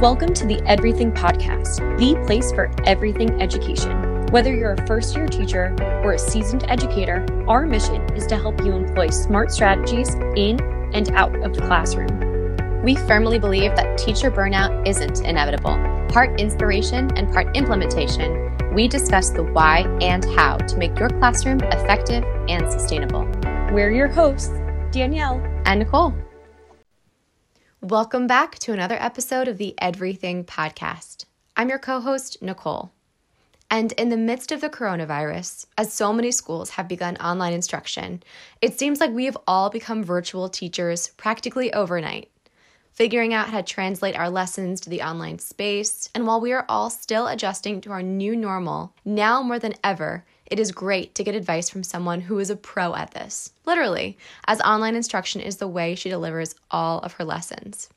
Welcome to the Everything Podcast, the place for everything education. Whether you're a first year teacher or a seasoned educator, our mission is to help you employ smart strategies in and out of the classroom. We firmly believe that teacher burnout isn't inevitable. Part inspiration and part implementation, we discuss the why and how to make your classroom effective and sustainable. We're your hosts, Danielle and Nicole. Welcome back to another episode of the Everything Podcast. I'm your co host, Nicole. And in the midst of the coronavirus, as so many schools have begun online instruction, it seems like we have all become virtual teachers practically overnight, figuring out how to translate our lessons to the online space. And while we are all still adjusting to our new normal, now more than ever, it is great to get advice from someone who is a pro at this, literally, as online instruction is the way she delivers all of her lessons.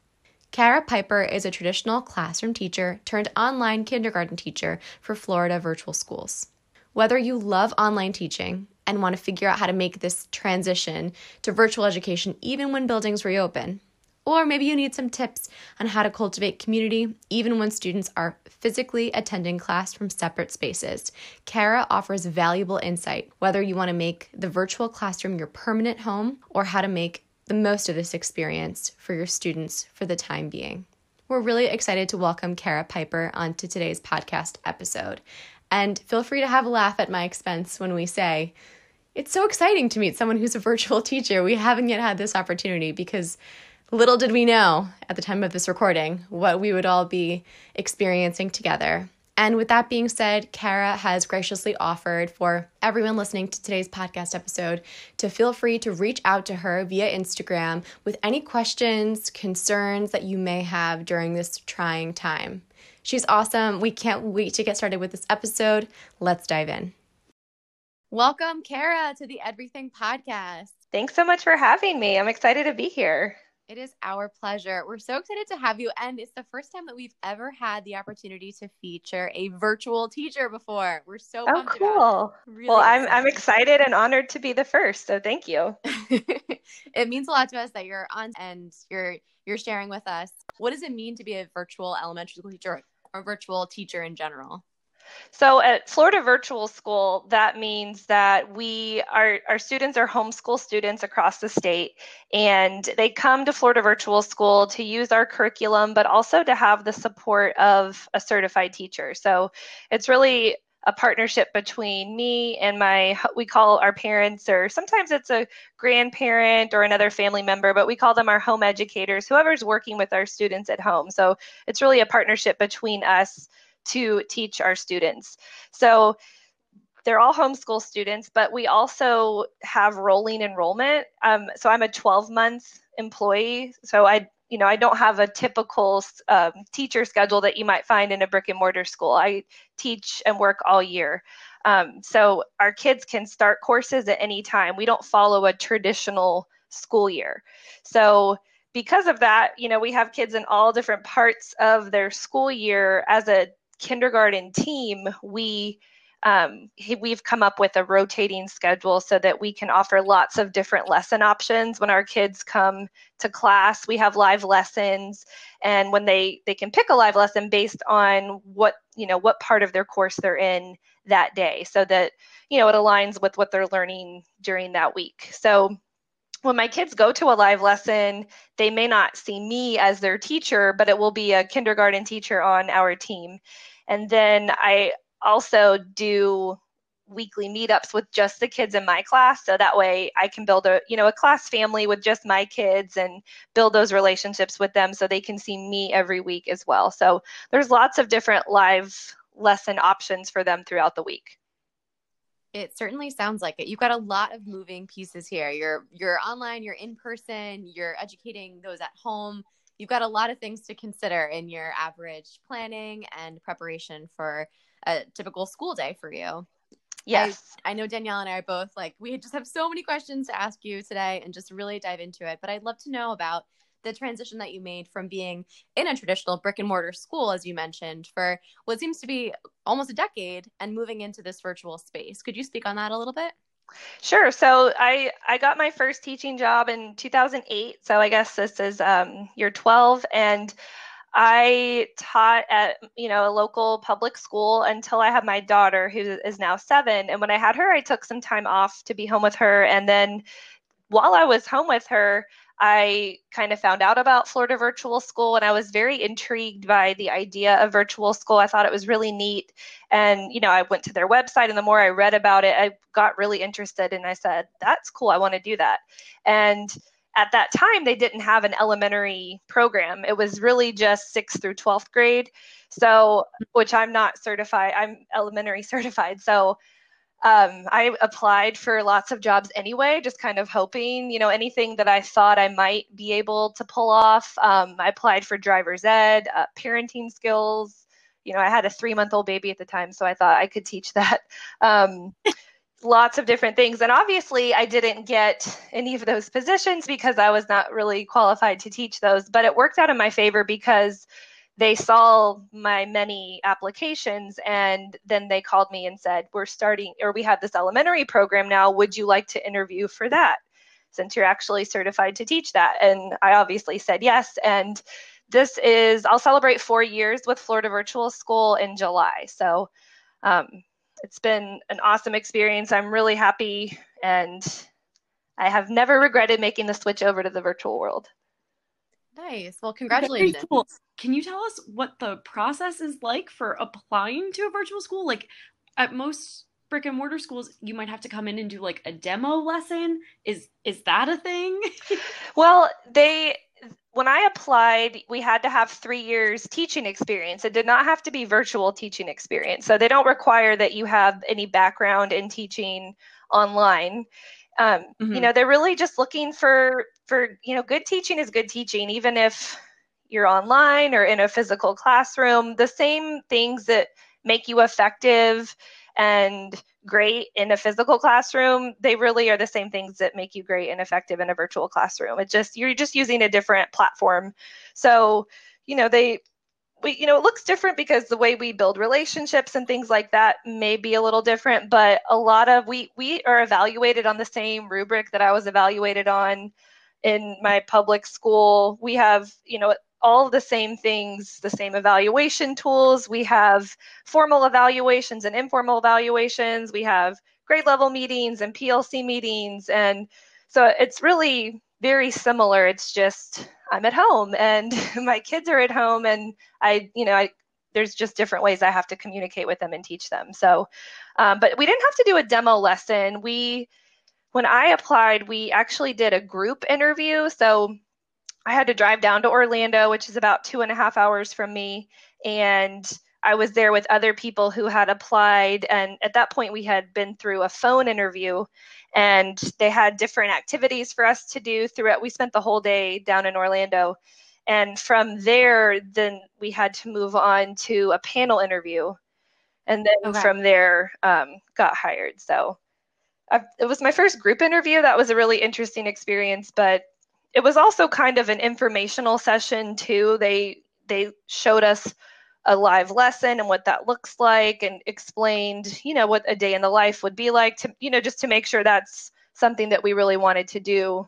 Cara Piper is a traditional classroom teacher turned online kindergarten teacher for Florida virtual schools. Whether you love online teaching and want to figure out how to make this transition to virtual education even when buildings reopen, or maybe you need some tips on how to cultivate community even when students are physically attending class from separate spaces. Cara offers valuable insight whether you want to make the virtual classroom your permanent home or how to make the most of this experience for your students for the time being. We're really excited to welcome Cara Piper onto today's podcast episode. And feel free to have a laugh at my expense when we say, it's so exciting to meet someone who's a virtual teacher. We haven't yet had this opportunity because Little did we know at the time of this recording what we would all be experiencing together. And with that being said, Cara has graciously offered for everyone listening to today's podcast episode to feel free to reach out to her via Instagram with any questions, concerns that you may have during this trying time. She's awesome. We can't wait to get started with this episode. Let's dive in. Welcome, Cara, to the Everything Podcast. Thanks so much for having me. I'm excited to be here. It is our pleasure. We're so excited to have you. And it's the first time that we've ever had the opportunity to feature a virtual teacher before. We're so oh, cool. Really well, I'm, I'm excited and honored to be the first. So thank you. it means a lot to us that you're on and you're you're sharing with us. What does it mean to be a virtual elementary school teacher or virtual teacher in general? So at Florida Virtual School, that means that we our our students are homeschool students across the state, and they come to Florida Virtual School to use our curriculum, but also to have the support of a certified teacher. So it's really a partnership between me and my we call our parents or sometimes it's a grandparent or another family member but we call them our home educators whoever's working with our students at home so it's really a partnership between us to teach our students. So they're all homeschool students, but we also have rolling enrollment. Um, so I'm a 12 month employee. So I, you know, I don't have a typical um, teacher schedule that you might find in a brick and mortar school. I teach and work all year. Um, so our kids can start courses at any time. We don't follow a traditional school year. So because of that, you know, we have kids in all different parts of their school year as a kindergarten team, we um, we've come up with a rotating schedule so that we can offer lots of different lesson options. When our kids come to class we have live lessons. And when they they can pick a live lesson based on what you know what part of their course they're in that day so that you know it aligns with what they're learning during that week. So when my kids go to a live lesson, they may not see me as their teacher, but it will be a kindergarten teacher on our team. And then I also do weekly meetups with just the kids in my class so that way I can build a you know a class family with just my kids and build those relationships with them so they can see me every week as well. So there's lots of different live lesson options for them throughout the week. It certainly sounds like it. You've got a lot of moving pieces here. You're you're online, you're in person, you're educating those at home. You've got a lot of things to consider in your average planning and preparation for a typical school day for you. Yes. I, I, know Danielle and I are both like, we just have so many questions to ask you today and just really dive into it. But I'd love to know about the transition that you made from being in a traditional brick and mortar school, as you mentioned, for what seems to be almost a decade and moving into this virtual space. Could you speak on that a little bit? Sure. So I I got my first teaching job in 2008. So I guess this is um, year 12, and I taught at you know a local public school until I had my daughter who is now 7 and when I had her I took some time off to be home with her and then while I was home with her I kind of found out about Florida Virtual School and I was very intrigued by the idea of virtual school. I thought it was really neat. And, you know, I went to their website and the more I read about it, I got really interested and I said, that's cool. I want to do that. And at that time, they didn't have an elementary program. It was really just sixth through 12th grade. So, mm. which I'm not certified, I'm elementary certified. So, um, I applied for lots of jobs anyway, just kind of hoping, you know, anything that I thought I might be able to pull off. Um, I applied for driver's ed, uh, parenting skills. You know, I had a three month old baby at the time, so I thought I could teach that. Um, lots of different things. And obviously, I didn't get any of those positions because I was not really qualified to teach those, but it worked out in my favor because they saw my many applications and then they called me and said we're starting or we have this elementary program now. Would you like to interview for that since you're actually certified to teach that? And i obviously said yes and this is i'll celebrate four years with florida virtual school in july. So um, it's been an awesome experience. I'm really happy and i have never regretted making the switch over to the virtual world Nice. Well, congratulations. Very cool. Can you tell us what the process is like for applying to a virtual school? Like at most brick and mortar schools, you might have to come in and do like a demo lesson. Is is that a thing? well, they when I applied, we had to have three years teaching experience. It did not have to be virtual teaching experience. So they don't require that you have any background in teaching online. Um, mm-hmm. You know, they're really just looking for for you know good teaching is good teaching even if you're online or in a physical classroom the same things that make you effective and great in a physical classroom they really are the same things that make you great and effective in a virtual classroom. It just you're just using a different platform. So you know they we you know it looks different because the way we build relationships and things like that may be a little different but a lot of we we are evaluated on the same rubric that i was evaluated on in my public school we have you know all the same things the same evaluation tools. We have formal evaluations and informal evaluations. We have grade level meetings and plc meetings. And so it's really very similar. It's just i'm at home and my kids are at home and i you know i there's just different ways i have to communicate with them and teach them. So um, but we didn't have to do a demo lesson. We when I applied, we actually did a group interview. So I had to drive down to Orlando, which is about two and a half hours from me. And I was there with other people who had applied. And at that point, we had been through a phone interview and they had different activities for us to do throughout. We spent the whole day down in Orlando. And from there, then we had to move on to a panel interview. And then okay. from there, um, got hired. So I've, it was my first group interview. That was a really interesting experience, but it was also kind of an informational session too. They they showed us a live lesson and what that looks like and explained, you know, what a day in the life would be like to, you know, just to make sure that's something that we really wanted to do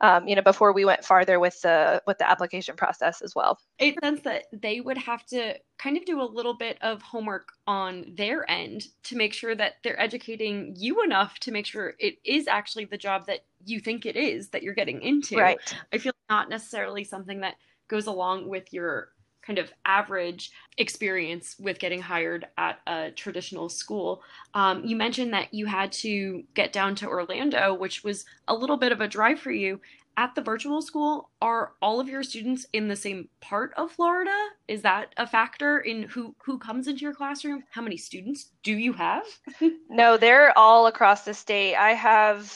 um, you know, before we went farther with the with the application process as well. It sense that they would have to kind of do a little bit of homework on their end to make sure that they're educating you enough to make sure it is actually the job that you think it is that you're getting into. Right. I feel not necessarily something that goes along with your kind of average experience with getting hired at a traditional school. Um, you mentioned that you had to get down to Orlando, which was a little bit of a drive for you. At the virtual school, are all of your students in the same part of Florida? Is that a factor in who who comes into your classroom? How many students do you have? no, they're all across the state. I have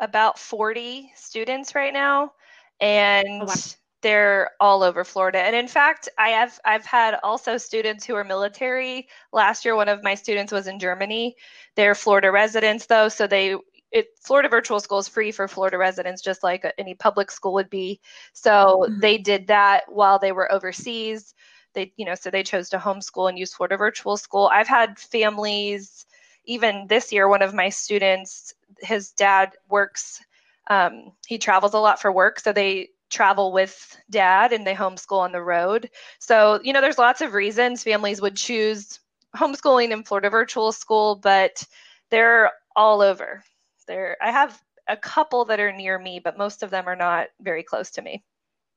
about 40 students right now and oh, wow they're all over Florida. And in fact, I have I've had also students who are military. Last year, one of my students was in Germany. They're Florida residents though, so they it Florida Virtual School is free for Florida residents, just like any public school would be. So mm-hmm. they did that while they were overseas. They, you know, so they chose to homeschool and use Florida Virtual School. I've had families, even this year, one of my students, his dad works. Um, he travels a lot for work, so they travel with dad and they homeschool on the road. So, you know, there's lots of reasons families would choose homeschooling in Florida virtual school, but they're all over. There I have a couple that are near me, but most of them are not very close to me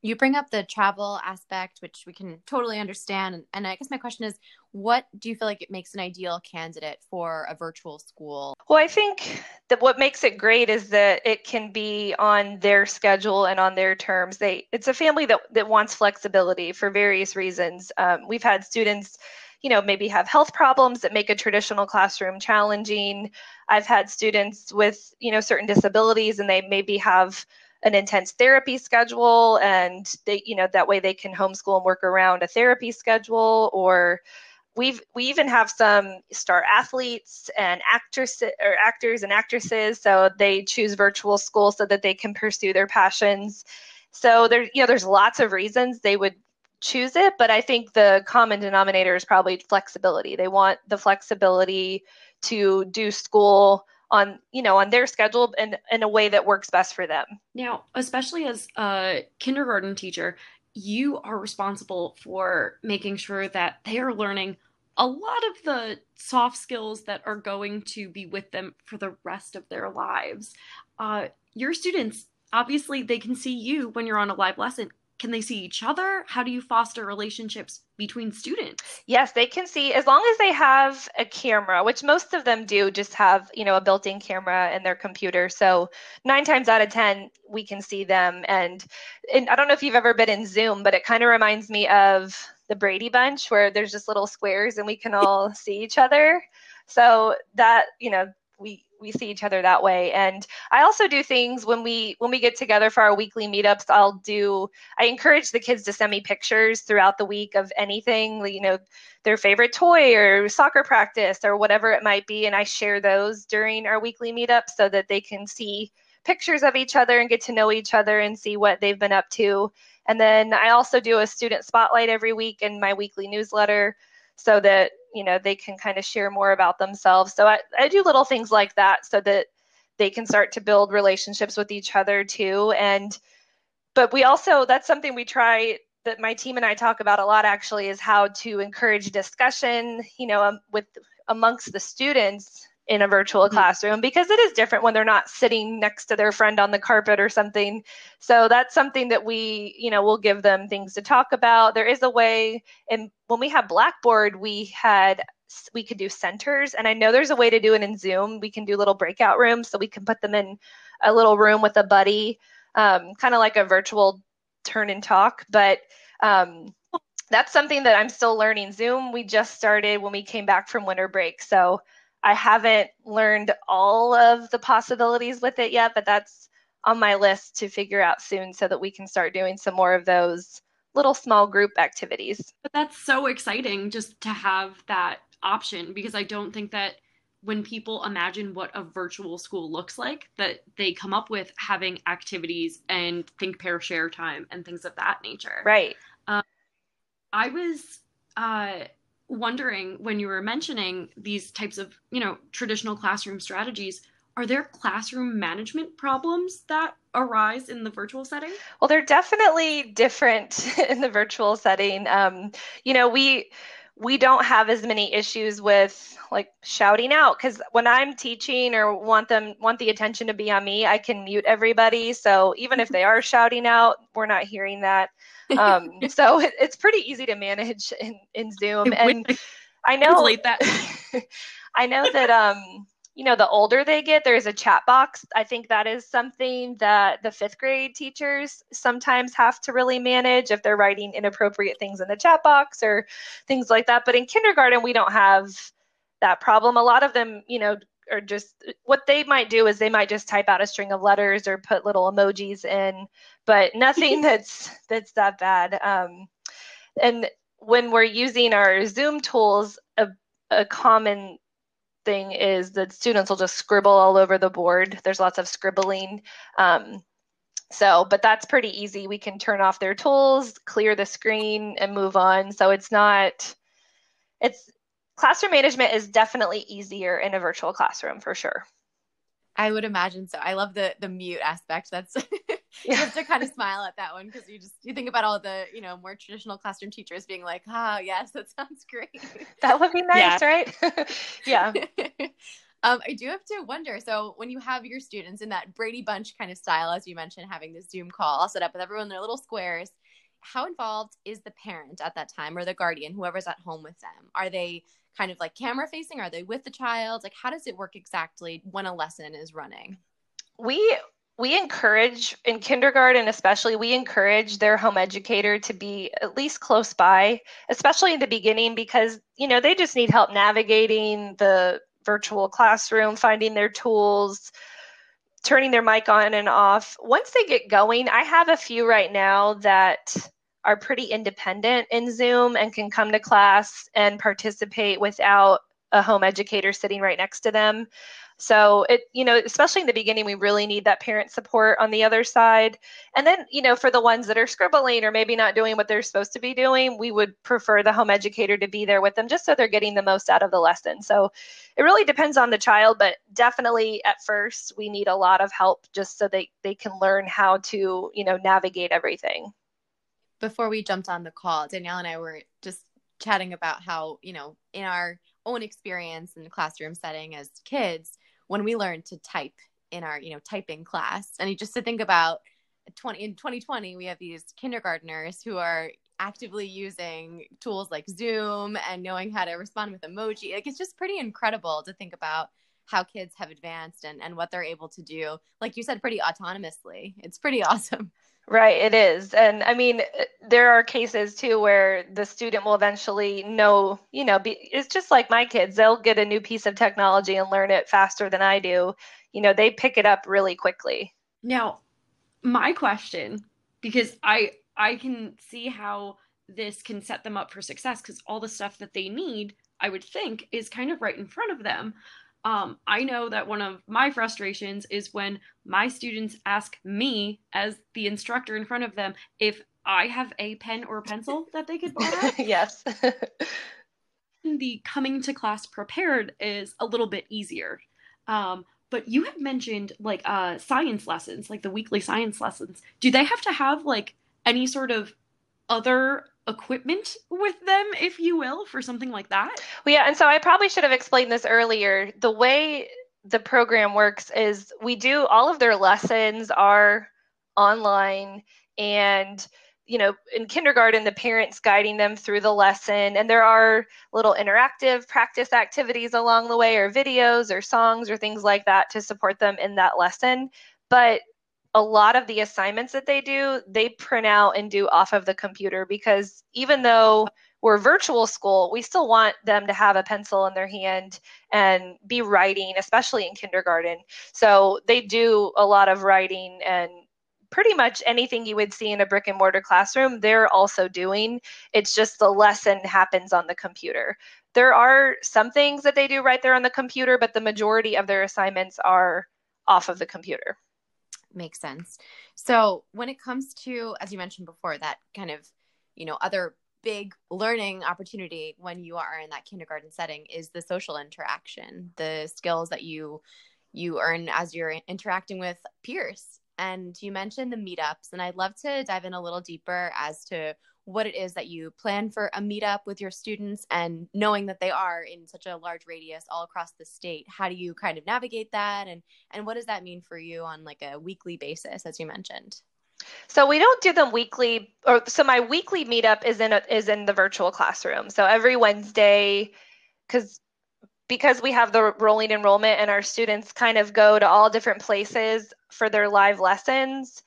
you bring up the travel aspect which we can totally understand and, and, i guess my question is what do you feel like it makes an ideal candidate for a virtual school? Well i think that what makes it great is that it can be on their schedule and on their terms. They it's a family that, that wants flexibility for various reasons. Um, we've had students you know maybe have health problems that make a traditional classroom challenging. I've had students with you know certain disabilities and they maybe have an intense therapy schedule and they you know that way they can homeschool and work around a therapy schedule or we've we even have some star athletes and actors or actors and actresses so they choose virtual school so that they can pursue their passions. So there you know there's lots of reasons they would choose it but i think the common denominator is probably flexibility. They want the flexibility to do school on you know on their schedule and in a way that works best for them. Now especially as a kindergarten teacher you are responsible for making sure that they are learning a lot of the soft skills that are going to be with them for the rest of their lives. Uh, your students obviously they can see you when you're on a live lesson can they see each other? How do you foster relationships between students? Yes, they can see as long as they have a camera, which most of them do just have, you know, a built-in camera in their computer. So 9 times out of 10 we can see them and, and I don't know if you've ever been in Zoom, but it kind of reminds me of the Brady Bunch where there's just little squares and we can all see each other. So that, you know, we we see each other that way. And i also do things when we when we get together for our weekly meetups i'll do i encourage the kids to send me pictures throughout the week of anything you know their favorite toy or soccer practice or whatever it might be. And i share those during our weekly meetups so that they can see pictures of each other and get to know each other and see what they've been up to. And then i also do a student spotlight every week in my weekly newsletter so that you know they can kind of share more about themselves. So I, I do little things like that so that they can start to build relationships with each other too. And but we also that's something we try that my team and I talk about a lot actually is how to encourage discussion you know um, with amongst the students in a virtual mm-hmm. classroom because it is different when they're not sitting next to their friend on the carpet or something. So that's something that we, you know, we'll give them things to talk about. There is a way and when we had Blackboard, we had we could do centers and I know there's a way to do it in Zoom. We can do little breakout rooms so we can put them in a little room with a buddy, um, kind of like a virtual turn and talk, but um, that's something that I'm still learning. Zoom, we just started when we came back from winter break. So I haven't learned all of the possibilities with it yet, but that's on my list to figure out soon so that we can start doing some more of those little small group activities. But that's so exciting just to have that option because I don't think that when people imagine what a virtual school looks like that they come up with having activities and think pair share time and things of that nature. Right. Um, I was uh, wondering when you were mentioning these types of, you know, traditional classroom strategies, are there classroom management problems that arise in the virtual setting? Well, they're definitely different in the virtual setting. Um, you know, we we don't have as many issues with like shouting out because when I'm teaching or want them want the attention to be on me, I can mute everybody. So even if they are shouting out, we're not hearing that. Um, so it, it's pretty easy to manage in, in Zoom. And I know that. I know that um, you know, the older they get, there's a chat box. I think that is something that the fifth grade teachers sometimes have to really manage if they're writing inappropriate things in the chat box or things like that. But in kindergarten, we don't have that problem. A lot of them, you know, are just what they might do is they might just type out a string of letters or put little emojis in, but nothing that's that's that bad. Um, and when we're using our Zoom tools, a, a common thing is that students will just scribble all over the board. There's lots of scribbling. Um, so, but that's pretty easy. We can turn off their tools, clear the screen, and move on. So it's not, it's, classroom management is definitely easier in a virtual classroom for sure. I would imagine so. I love the the mute aspect. That's you have to kind of smile at that one because you just you think about all the you know more traditional classroom teachers being like ah yes that sounds great that would be nice yeah. right yeah um, I do have to wonder. So, when you have your students in that Brady Bunch kind of style, as you mentioned, having this Zoom call all set up with everyone in their little squares, how involved is the parent at that time or the guardian, whoever's at home with them? Are they kind of like camera facing? Are they with the child? Like, how does it work exactly when a lesson is running? We we encourage in kindergarten especially we encourage their home educator to be at least close by especially in the beginning because you know they just need help navigating the virtual classroom finding their tools turning their mic on and off once they get going i have a few right now that are pretty independent in zoom and can come to class and participate without a home educator sitting right next to them so it, you know, especially in the beginning, we really need that parent support on the other side. And then, you know, for the ones that are scribbling or maybe not doing what they're supposed to be doing, we would prefer the home educator to be there with them just so they're getting the most out of the lesson. So it really depends on the child, but definitely at first we need a lot of help just so they, they can learn how to, you know, navigate everything. Before we jumped on the call, Danielle and I were just chatting about how, you know, in our own experience in the classroom setting as kids, when we learned to type in our you know typing class and just to think about 20 in 2020 we have these kindergarteners who are actively using tools like zoom and knowing how to respond with emoji. Like it's just pretty incredible to think about how kids have advanced and, and what they're able to do like you said pretty autonomously. It's pretty awesome Right, it is. And I mean, there are cases too where the student will eventually know, you know, be, it's just like my kids. They'll get a new piece of technology and learn it faster than I do. You know, they pick it up really quickly. Now, my question, because I I can see how this can set them up for success because all the stuff that they need, I would think, is kind of right in front of them. Um, I know that one of my frustrations is when my students ask me, as the instructor in front of them, if I have a pen or pencil that they could borrow. yes. the coming to class prepared is a little bit easier. Um, but you have mentioned like uh, science lessons, like the weekly science lessons. Do they have to have like any sort of other equipment with them, if you will, for something like that? Well, yeah, and so I probably should have explained this earlier. The way the program works is we do all of their lessons are online and you know in kindergarten the parents guiding them through the lesson and there are little interactive practice activities along the way or videos or songs or things like that to support them in that lesson but a lot of the assignments that they do, they print out and do off of the computer because even though we're virtual school, we still want them to have a pencil in their hand and be writing, especially in kindergarten. So they do a lot of writing and pretty much anything you would see in a brick and mortar classroom, they're also doing. It's just the lesson happens on the computer. There are some things that they do right there on the computer, but the majority of their assignments are off of the computer makes sense. So when it comes to, as you mentioned before, that kind of, you know, other big learning opportunity when you are in that kindergarten setting is the social interaction, the skills that you you earn as you're interacting with peers. And you mentioned the meetups, and I'd love to dive in a little deeper as to what it is that you plan for a meetup with your students and knowing that they are in such a large radius all across the state how do you kind of navigate that? And and what does that mean for you on like a weekly basis as you mentioned? So we don't do them weekly or so my weekly meetup is in a, is in the virtual classroom. So every wednesday because because we have the rolling enrollment and our students kind of go to all different places for their live lessons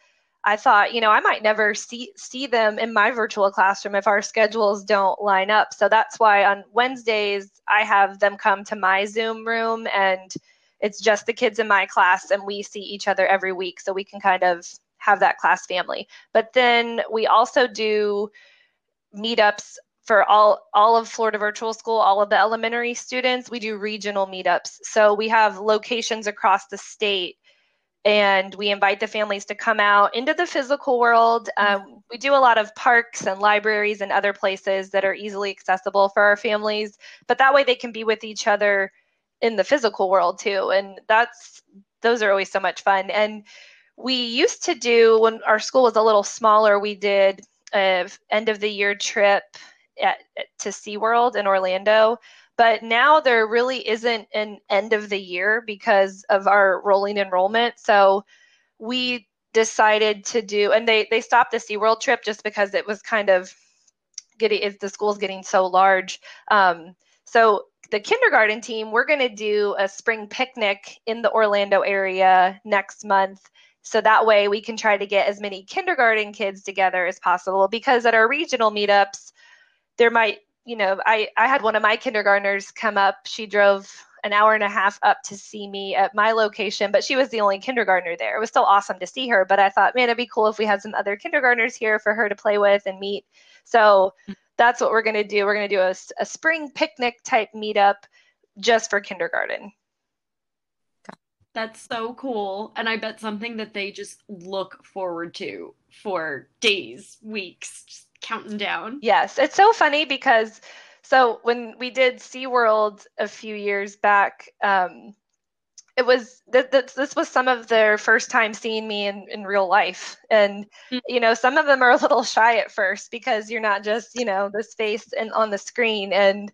I thought, you know, I might never see see them in my virtual classroom if our schedules don't line up. So that's why on Wednesdays I have them come to my Zoom room and it's just the kids in my class and we see each other every week so we can kind of have that class family. But then we also do meetups for all all of Florida Virtual School, all of the elementary students. We do regional meetups. So we have locations across the state and we invite the families to come out into the physical world. Um, we do a lot of parks and libraries and other places that are easily accessible for our families, but that way they can be with each other in the physical world too. And that's those are always so much fun. And we used to do when our school was a little smaller, we did a end of the year trip at, to SeaWorld in Orlando. But now there really isn't an end of the year because of our rolling enrollment. So we decided to do, and they they stopped the SeaWorld trip just because it was kind of getting if the school's getting so large. Um, so the kindergarten team, we're going to do a spring picnic in the Orlando area next month. So that way we can try to get as many kindergarten kids together as possible because at our regional meetups, there might, you know, I, I had one of my kindergartners come up. She drove an hour and a half up to see me at my location, but she was the only kindergartner there. It was still awesome to see her, but I thought, man, it'd be cool if we had some other kindergartners here for her to play with and meet. So that's what we're going to do. We're going to do a, a spring picnic type meetup just for kindergarten. That's so cool. And I bet something that they just look forward to for days, weeks, counting down. Yes. It's so funny because so when we did SeaWorld a few years back, um, it was th- th- this was some of their first time seeing me in, in real life and mm-hmm. you know some of them are a little shy at first because you're not just you know this face and on the screen and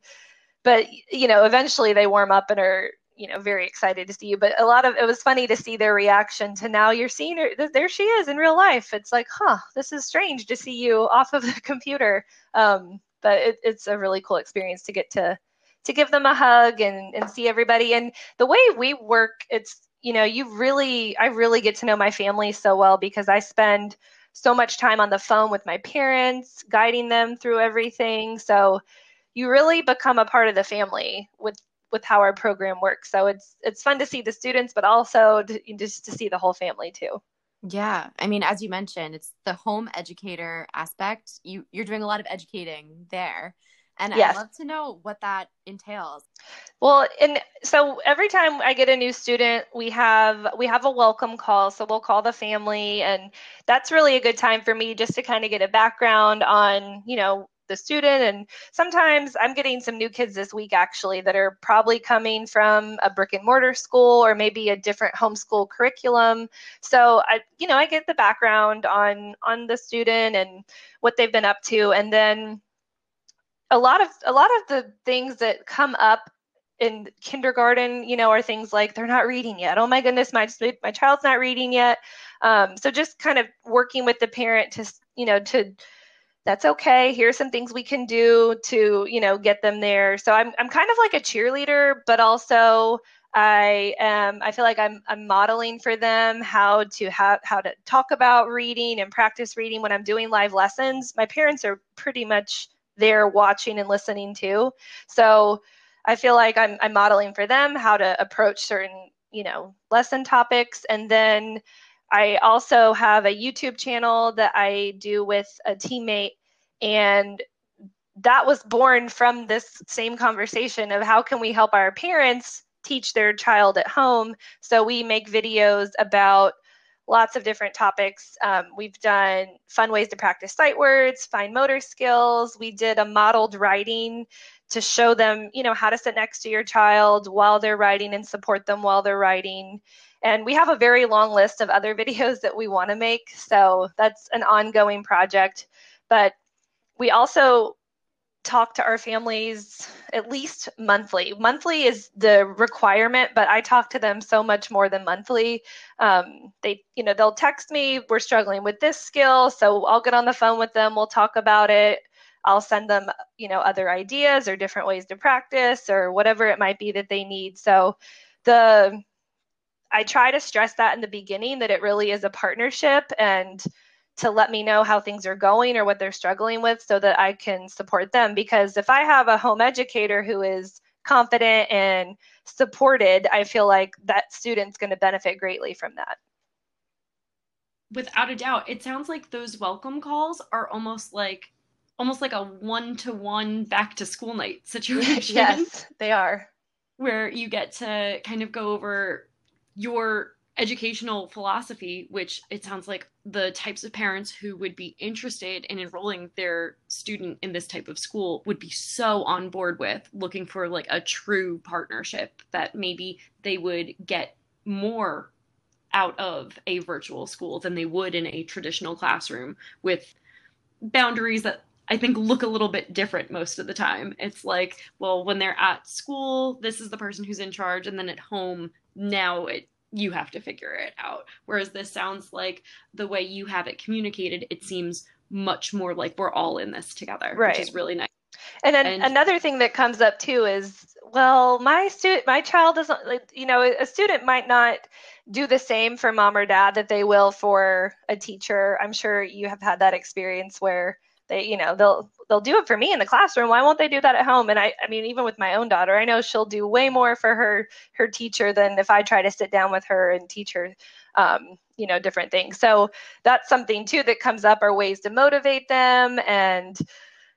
but you know eventually they warm up and are you know very excited to see you but a lot of it was funny to see their reaction to now you're seeing her there she is in real life it's like huh this is strange to see you off of the computer um, but it, it's a really cool experience to get to to give them a hug and, and see everybody. And the way we work, it's, you know, you really, I really get to know my family so well because I spend so much time on the phone with my parents, guiding them through everything. So you really become a part of the family with with how our program works. So it's it's fun to see the students, but also to, just to see the whole family too. Yeah, I mean, as you mentioned, it's the home educator aspect. You you're doing a lot of educating there. And yes. I'd love to know what that entails. Well, and so every time I get a new student, we have we have a welcome call. So we'll call the family and that's really a good time for me just to kind of get a background on, you know, the student and sometimes i'm getting some new kids this week actually that are probably coming from a brick and mortar school or maybe a different homeschool curriculum so i you know i get the background on on the student and what they've been up to and then a lot of a lot of the things that come up in kindergarten, you know, are things like they're not reading yet. Oh my goodness, my my child's not reading yet. Um, so just kind of working with the parent to, you know, to that's okay. Here's some things we can do to, you know, get them there. So I'm I'm kind of like a cheerleader, but also I am I feel like I'm I'm modeling for them how to how how to talk about reading and practice reading when I'm doing live lessons. My parents are pretty much they're watching and listening too, So I feel like I'm, I'm modeling for them how to approach certain, you know, lesson topics. And then I also have a YouTube channel that I do with a teammate. And that was born from this same conversation of how can we help our parents teach their child at home. So we make videos about lots of different topics. Um, we've done fun ways to practice sight words, fine motor skills. We did a modeled writing to show them, you know, how to sit next to your child while they're writing and support them while they're writing. And we have a very long list of other videos that we want to make. So that's an ongoing project. But we also talk to our families at least monthly. Monthly is the requirement, but I talk to them so much more than monthly. Um, they, you know, they'll text me, we're struggling with this skill, so I'll get on the phone with them, we'll talk about it. I'll send them, you know, other ideas or different ways to practice or whatever it might be that they need. So the I try to stress that in the beginning that it really is a partnership and to let me know how things are going or what they're struggling with so that I can support them. Because if I have a home educator who is confident and supported, I feel like that student's going to benefit greatly from that. Without a doubt, it sounds like those welcome calls are almost like almost like a one-to-one back to school night situation. yes, they are. Where you get to kind of go over your educational philosophy, which it sounds like the types of parents who would be interested in enrolling their student in this type of school would be so on board with looking for like a true partnership that maybe they would get more out of a virtual school than they would in a traditional classroom with boundaries that I think look a little bit different most of the time. It's like, well, when they're at school, this is the person who's in charge, and then at home, now it you have to figure it out. Whereas this sounds like the way you have it communicated, it seems much more like we're all in this together, right. which is really nice. And then and, another thing that comes up too is, well, my student, my child doesn't, like, you know, a student might not do the same for mom or dad that they will for a teacher. I'm sure you have had that experience where they you know they'll they'll do it for me in the classroom. Why won't they do that at home? And i i mean even with my own daughter i know she'll do way more for her her teacher than if i try to sit down with her and teach her um, you know different things. So that's something too that comes up are ways to motivate them and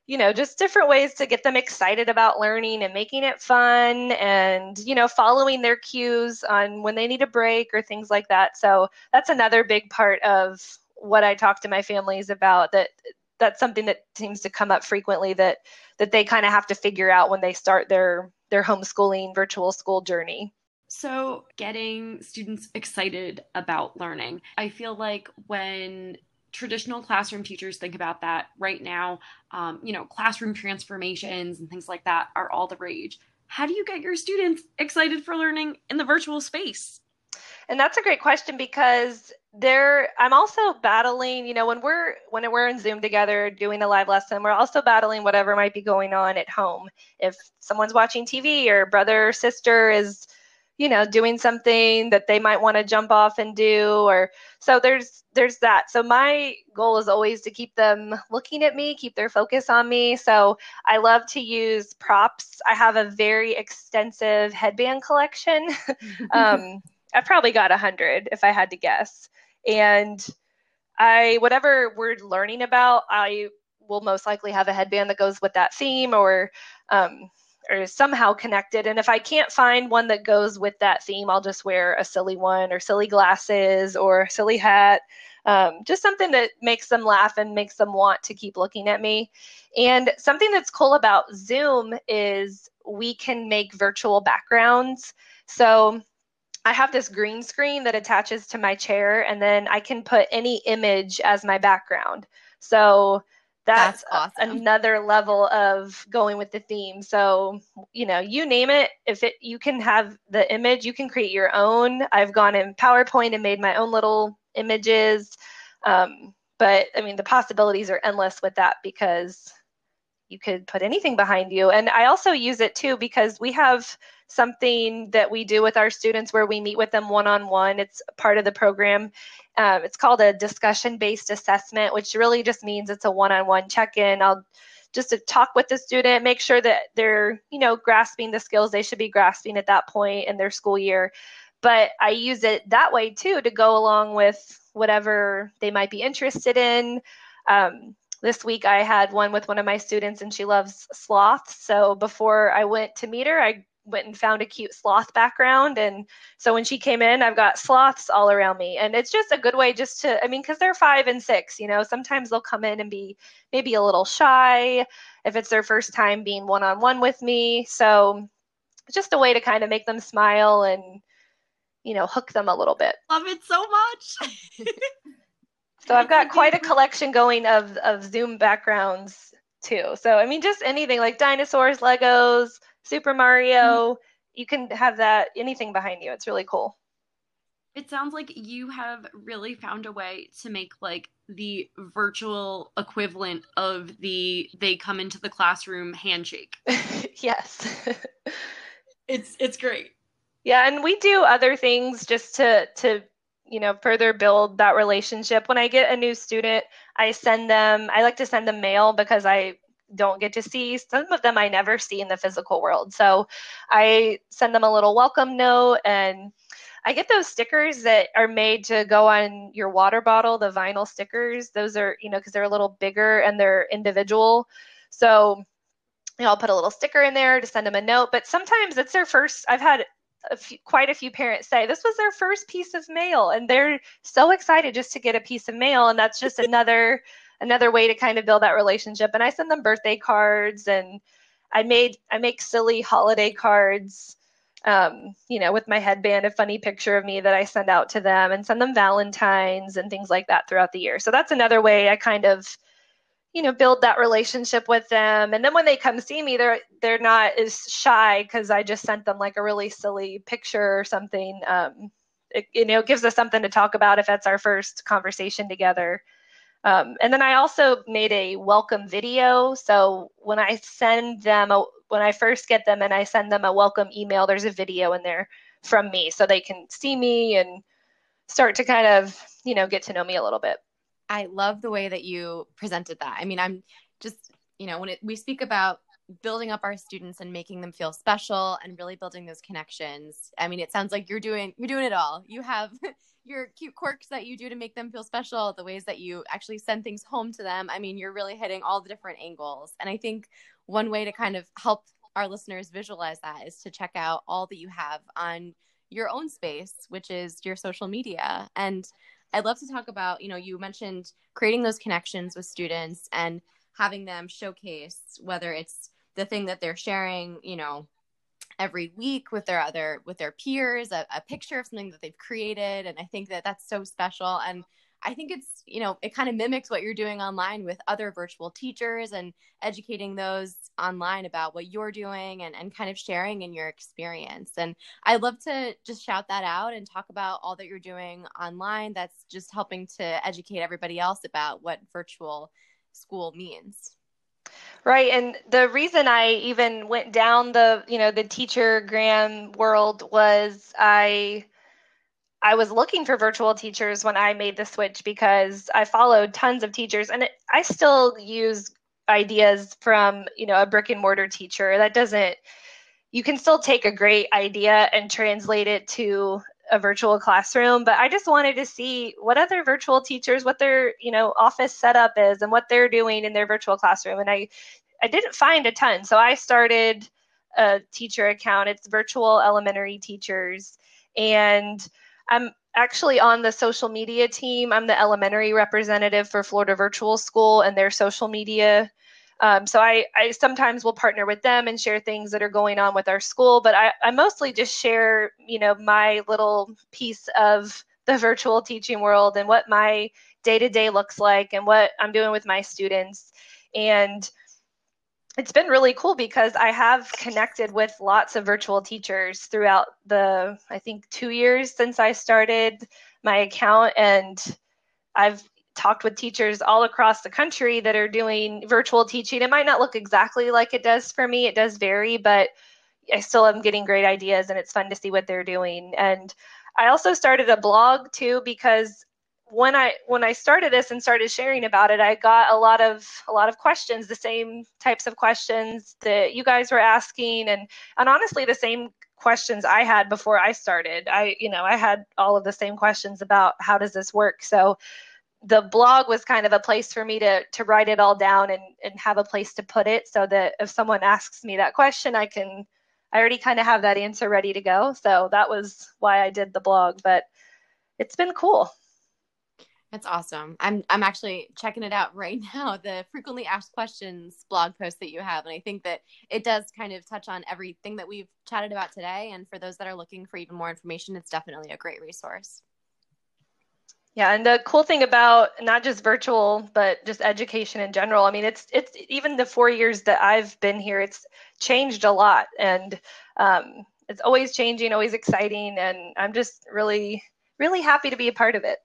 you know just different ways to get them excited about learning and making it fun and you know following their cues on when they need a break or things like that. So that's another big part of what i talk to my families about that that's something that seems to come up frequently that that they kind of have to figure out when they start their their homeschooling virtual school journey. So, getting students excited about learning. I feel like when traditional classroom teachers think about that right now, um, you know, classroom transformations and things like that are all the rage. How do you get your students excited for learning in the virtual space? And that's a great question because there i'm also battling you know when we're when we're in zoom together doing a live lesson we're also battling whatever might be going on at home. If someone's watching tv or brother or sister is you know doing something that they might want to jump off and do or so there's there's that. So my goal is always to keep them looking at me keep their focus on me. So i love to use props. I have a very extensive headband collection. Um, I've probably got a hundred if I had to guess and I whatever we're learning about, I will most likely have a headband that goes with that theme or um, or somehow connected. And if I can't find one that goes with that theme, I'll just wear a silly one or silly glasses or silly hat. Um, just something that makes them laugh and makes them want to keep looking at me. And something that's cool about Zoom is we can make virtual backgrounds. So I have this green screen that attaches to my chair, and then I can put any image as my background. So that's, that's awesome. another level of going with the theme. So, you know, you name it, if it you can have the image, you can create your own. I've gone in PowerPoint and made my own little images. Um, but I mean, the possibilities are endless with that because you could put anything behind you. And I also use it too because we have something that we do with our students where we meet with them one on one. It's part of the program. Um, it's called a discussion based assessment, which really just means it's a one on one check in. I'll just to talk with the student, make sure that they're, you know, grasping the skills they should be grasping at that point in their school year. But I use it that way too to go along with whatever they might be interested in. Um, this week I had one with one of my students and she loves sloths. So before I went to meet her, I went and found a cute sloth background. And so when she came in i've got sloths all around me. And it's just a good way just to i mean because they're five and six you know sometimes they'll come in and be maybe a little shy if it's their first time being one-on-one with me. So just a way to kind of make them smile and you know hook them a little bit. Love it so much. So i've got quite a collection going of of zoom backgrounds too. So i mean just anything like dinosaurs legos Super Mario. Mm-hmm. You can have that anything behind you. It's really cool. It sounds like you have really found a way to make like the virtual equivalent of the they come into the classroom handshake. yes. it's it's great. Yeah, and we do other things just to to you know further build that relationship. When I get a new student, I send them I like to send them mail because I don't get to see. Some of them I never see in the physical world. So I send them a little welcome note and I get those stickers that are made to go on your water bottle, the vinyl stickers. Those are, you know, because they're a little bigger and they're individual. So you know, I'll put a little sticker in there to send them a note. But sometimes it's their first, I've had a few, quite a few parents say this was their first piece of mail and they're so excited just to get a piece of mail. And that's just another another way to kind of build that relationship. And I send them birthday cards and I made I make silly holiday cards um, you know, with my headband, a funny picture of me that I send out to them and send them Valentines and things like that throughout the year. So that's another way I kind of, you know, build that relationship with them. And then when they come see me, they're they're not as shy because I just sent them like a really silly picture or something. Um, it, you know, gives us something to talk about if that's our first conversation together. Um, and then I also made a welcome video. So when I send them a, when I first get them and I send them a welcome email, there's a video in there from me so they can see me and start to kind of, you know, get to know me a little bit. I love the way that you presented that. I mean, I'm just, you know, when it, we speak about building up our students and making them feel special and really building those connections. I mean, it sounds like you're doing you're doing it all. You have your cute quirks that you do to make them feel special, the ways that you actually send things home to them. I mean, you're really hitting all the different angles. And I think one way to kind of help our listeners visualize that is to check out all that you have on your own space, which is your social media. And I'd love to talk about, you know, you mentioned creating those connections with students and having them showcase whether it's the thing that they're sharing, you know, every week with their other with their peers, a, a picture of something that they've created, and I think that that's so special and I think it's, you know, it kind of mimics what you're doing online with other virtual teachers and educating those online about what you're doing and, and kind of sharing in your experience. And I'd love to just shout that out and talk about all that you're doing online that's just helping to educate everybody else about what virtual school means. Right. And the reason I even went down the, you know, the teacher gram world was I I was looking for virtual teachers when I made the switch because I followed tons of teachers and it, I still use ideas from, you know, a brick and mortar teacher. That doesn't you can still take a great idea and translate it to a virtual classroom, but I just wanted to see what other virtual teachers what their, you know, office setup is and what they're doing in their virtual classroom and I I didn't find a ton. So I started a teacher account. It's virtual elementary teachers and I'm actually on the social media team. I'm the elementary representative for Florida Virtual School and their social media. Um, so I, I sometimes will partner with them and share things that are going on with our school, but I, I mostly just share, you know, my little piece of the virtual teaching world and what my day to day looks like and what I'm doing with my students. And it's been really cool because I have connected with lots of virtual teachers throughout the, I think, two years since I started my account. And I've talked with teachers all across the country that are doing virtual teaching. It might not look exactly like it does for me, it does vary, but I still am getting great ideas and it's fun to see what they're doing. And I also started a blog too because when I when I started this and started sharing about it, I got a lot of a lot of questions, the same types of questions that you guys were asking, and and honestly, the same questions I had before I started. I you know I had all of the same questions about how does this work. So the blog was kind of a place for me to to write it all down and and have a place to put it, so that if someone asks me that question, I can I already kind of have that answer ready to go. So that was why I did the blog, but it's been cool. That's awesome. I'm I'm actually checking it out right now, the frequently asked questions blog post that you have. And I think that it does kind of touch on everything that we've chatted about today. And for those that are looking for even more information, it's definitely a great resource. Yeah, and the cool thing about not just virtual, but just education in general. I mean, it's it's even the four years that I've been here, it's changed a lot, and um, it's always changing, always exciting, and I'm just really really happy to be a part of it.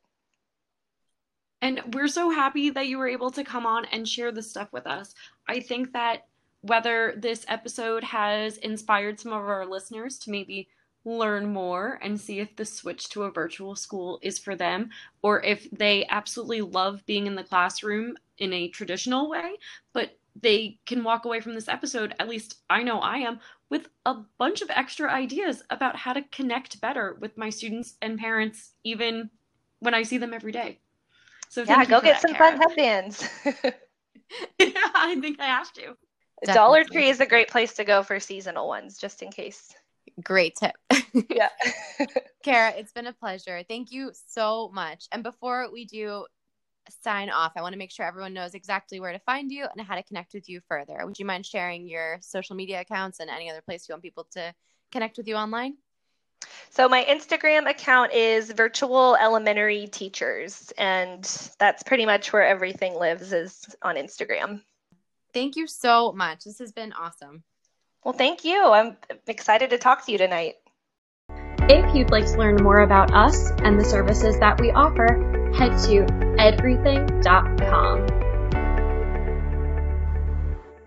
And we're so happy that you were able to come on and share this stuff with us. I think that whether this episode has inspired some of our listeners to maybe learn more and see if the switch to a virtual school is for them, or if they absolutely love being in the classroom in a traditional way, but they can walk away from this episode, at least I know I am, with a bunch of extra ideas about how to connect better with my students and parents, even when I see them every day. So yeah, go get that, some Cara. fun headbands. yeah, I think I have to. Definitely. Dollar Tree is a great place to go for seasonal ones, just in case. Great tip. yeah. Cara, it's been a pleasure. Thank you so much. And before we do sign off, I want to make sure everyone knows exactly where to find you and how to connect with you further. Would you mind sharing your social media accounts and any other place you want people to connect with you online? So my Instagram account is virtual elementary teachers, and that's pretty much where everything lives is on Instagram. Thank you so much. This has been awesome. Well, thank you. I'm excited to talk to you tonight. If you'd like to learn more about us and the services that we offer, head to edrything.com.